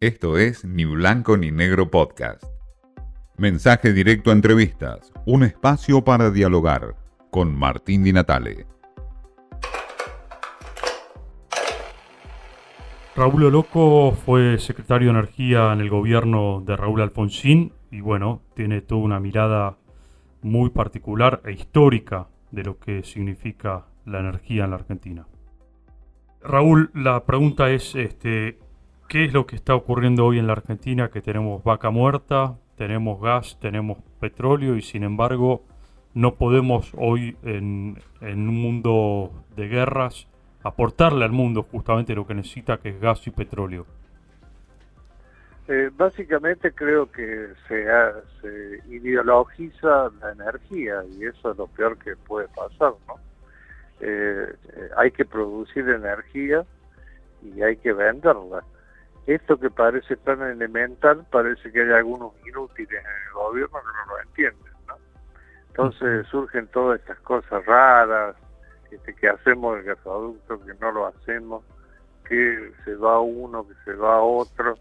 Esto es Ni Blanco ni Negro Podcast. Mensaje directo a entrevistas, un espacio para dialogar con Martín Di Natale. Raúl Loco fue secretario de Energía en el gobierno de Raúl Alfonsín y bueno, tiene toda una mirada muy particular e histórica de lo que significa la energía en la Argentina. Raúl, la pregunta es, este, ¿qué es lo que está ocurriendo hoy en la Argentina? Que tenemos vaca muerta, tenemos gas, tenemos petróleo y sin embargo no podemos hoy en, en un mundo de guerras aportarle al mundo justamente lo que necesita, que es gas y petróleo. Eh, básicamente creo que se, se, ideologiza la energía y eso es lo peor que puede pasar, ¿no? Eh, eh, hay que producir energía y hay que venderla. Esto que parece tan elemental, parece que hay algunos inútiles en el gobierno que no lo entienden, ¿no? Entonces surgen todas estas cosas raras, este, que hacemos el gasoducto, que no lo hacemos, que se va uno, que se va otro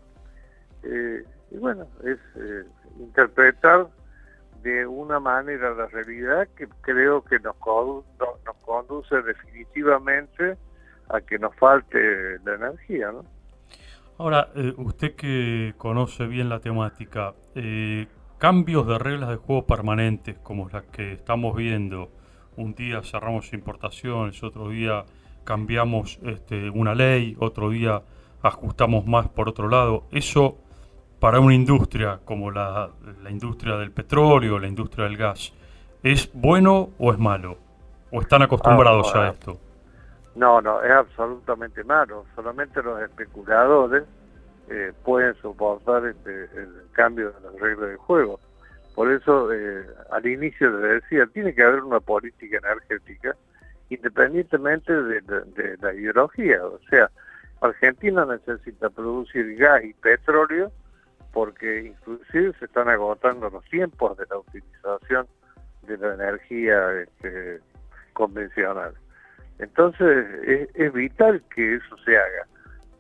eh, y bueno, es eh, interpretar de una manera la realidad que creo que nos, nos conduce definitivamente a que nos falte la energía, ¿no? Ahora, eh, usted que conoce bien la temática, cambios de reglas de juego permanentes como las que estamos viendo, un día cerramos importaciones, otro día cambiamos este, una ley, otro día ajustamos más por otro lado, eso para una industria como la, industria del petróleo, la industria del gas, ¿es bueno o es malo? ¿O están acostumbrados a esto? No, no, es absolutamente malo. Solamente los especuladores eh, pueden soportar este, el cambio de las reglas del juego. Por eso, eh, al inicio le decía, tiene que haber una política energética independientemente de, de la ideología. O sea, Argentina necesita producir gas y petróleo porque inclusive se están agotando los tiempos de la utilización de la energía este, convencional. Entonces es, vital que eso se haga,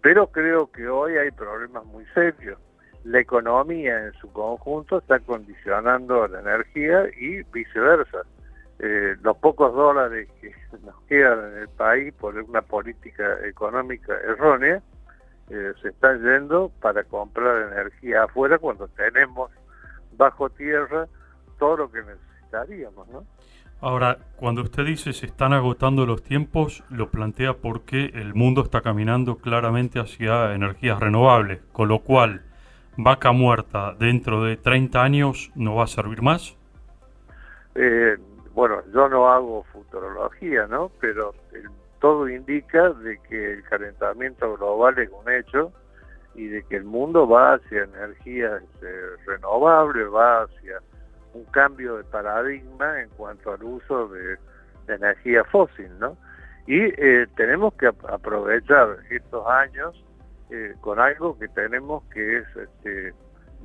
pero creo que hoy hay problemas muy serios. La economía en su conjunto está condicionando la energía y viceversa. Eh, los pocos dólares que nos quedan en el país por una política económica errónea eh, se están yendo para comprar energía afuera cuando tenemos bajo tierra todo lo que necesitaríamos, ¿no? Ahora, cuando usted dice se están agotando los tiempos, lo plantea porque el mundo está caminando claramente hacia energías renovables, con lo cual vaca muerta dentro de 30 años no va a servir más. Eh, bueno, yo no hago futurología, ¿no? Pero el todo indica de que el calentamiento global es un hecho y de que el mundo va hacia energías este, renovables, va hacia un cambio de paradigma en cuanto al uso de, energía fósil, ¿no? Y eh, tenemos que aprovechar estos años eh, con algo que tenemos que es este,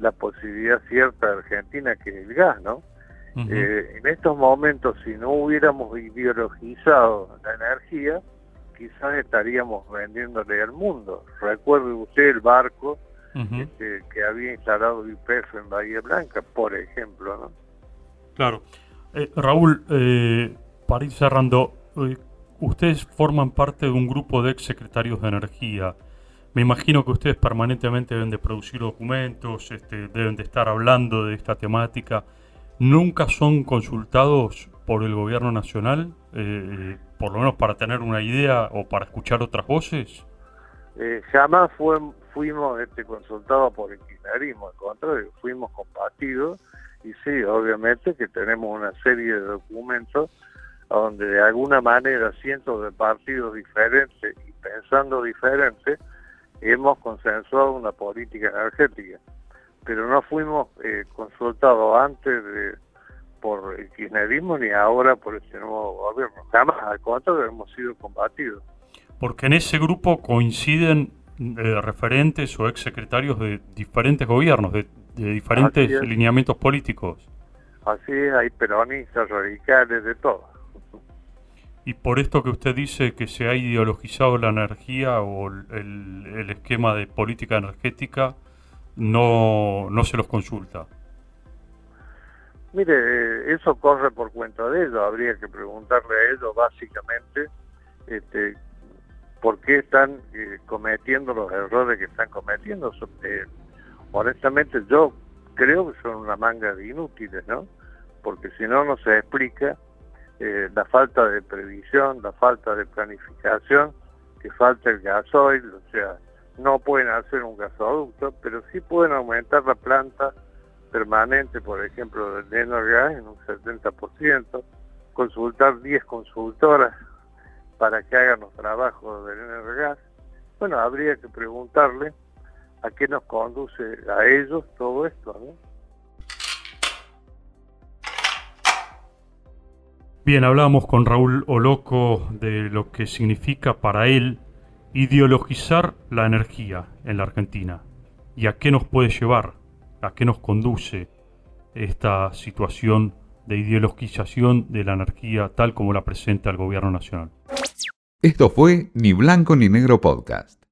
la posibilidad cierta de Argentina, que es el gas, ¿no? Eh, en estos momentos, si no hubiéramos ideologizado la energía, quizás estaríamos vendiéndole al mundo. Recuerde usted el barco este, que había instalado YPF en Bahía Blanca, por ejemplo, ¿no? Claro. Eh, Raúl, eh, para ir cerrando, ustedes forman parte de un grupo de ex secretarios de energía. Me imagino que ustedes permanentemente deben de producir documentos, este, deben de estar hablando de esta temática nunca son consultados por el gobierno nacional, eh, por lo menos para tener una idea o para escuchar otras voces? Eh, jamás fuimos este, consultados por el kirchnerismo, al contrario, fuimos compartidos y sí, obviamente que tenemos una serie de documentos donde de alguna manera cientos de partidos diferentes y pensando diferente hemos consensuado una política energética pero no fuimos eh, consultados antes por el kirchnerismo ni ahora por este nuevo gobierno. Jamás, al contrario, hemos sido combatidos. Porque en ese grupo coinciden eh, referentes o exsecretarios de diferentes gobiernos, diferentes lineamientos políticos. Así es, hay peronistas radicales, de todo. Y por esto que usted dice que se ha ideologizado la energía o el, esquema de política energética, no, no se los consulta. Mire, eso corre por cuenta de ellos, habría que preguntarle a ellos básicamente este, por qué están eh, cometiendo los errores que están cometiendo. Eh, honestamente yo creo que son una manga de inútiles, ¿no? Porque si no, no se explica eh, la falta de previsión, la falta de planificación, que falta el gasoil, o sea, no pueden hacer un gasoducto, pero sí pueden aumentar la planta permanente, por ejemplo, del Energas en un 70%, consultar 10 consultoras para que hagan los trabajos del Energas. Bueno, habría que preguntarle a qué nos conduce a ellos todo esto, ¿no? Bien, hablábamos con Raúl Oloco de lo que significa para él ideologizar la energía en la Argentina y a qué nos puede llevar, a qué nos conduce esta situación de ideologización de la energía tal como la presenta el gobierno nacional. Esto fue Ni Blanco ni Negro Podcast.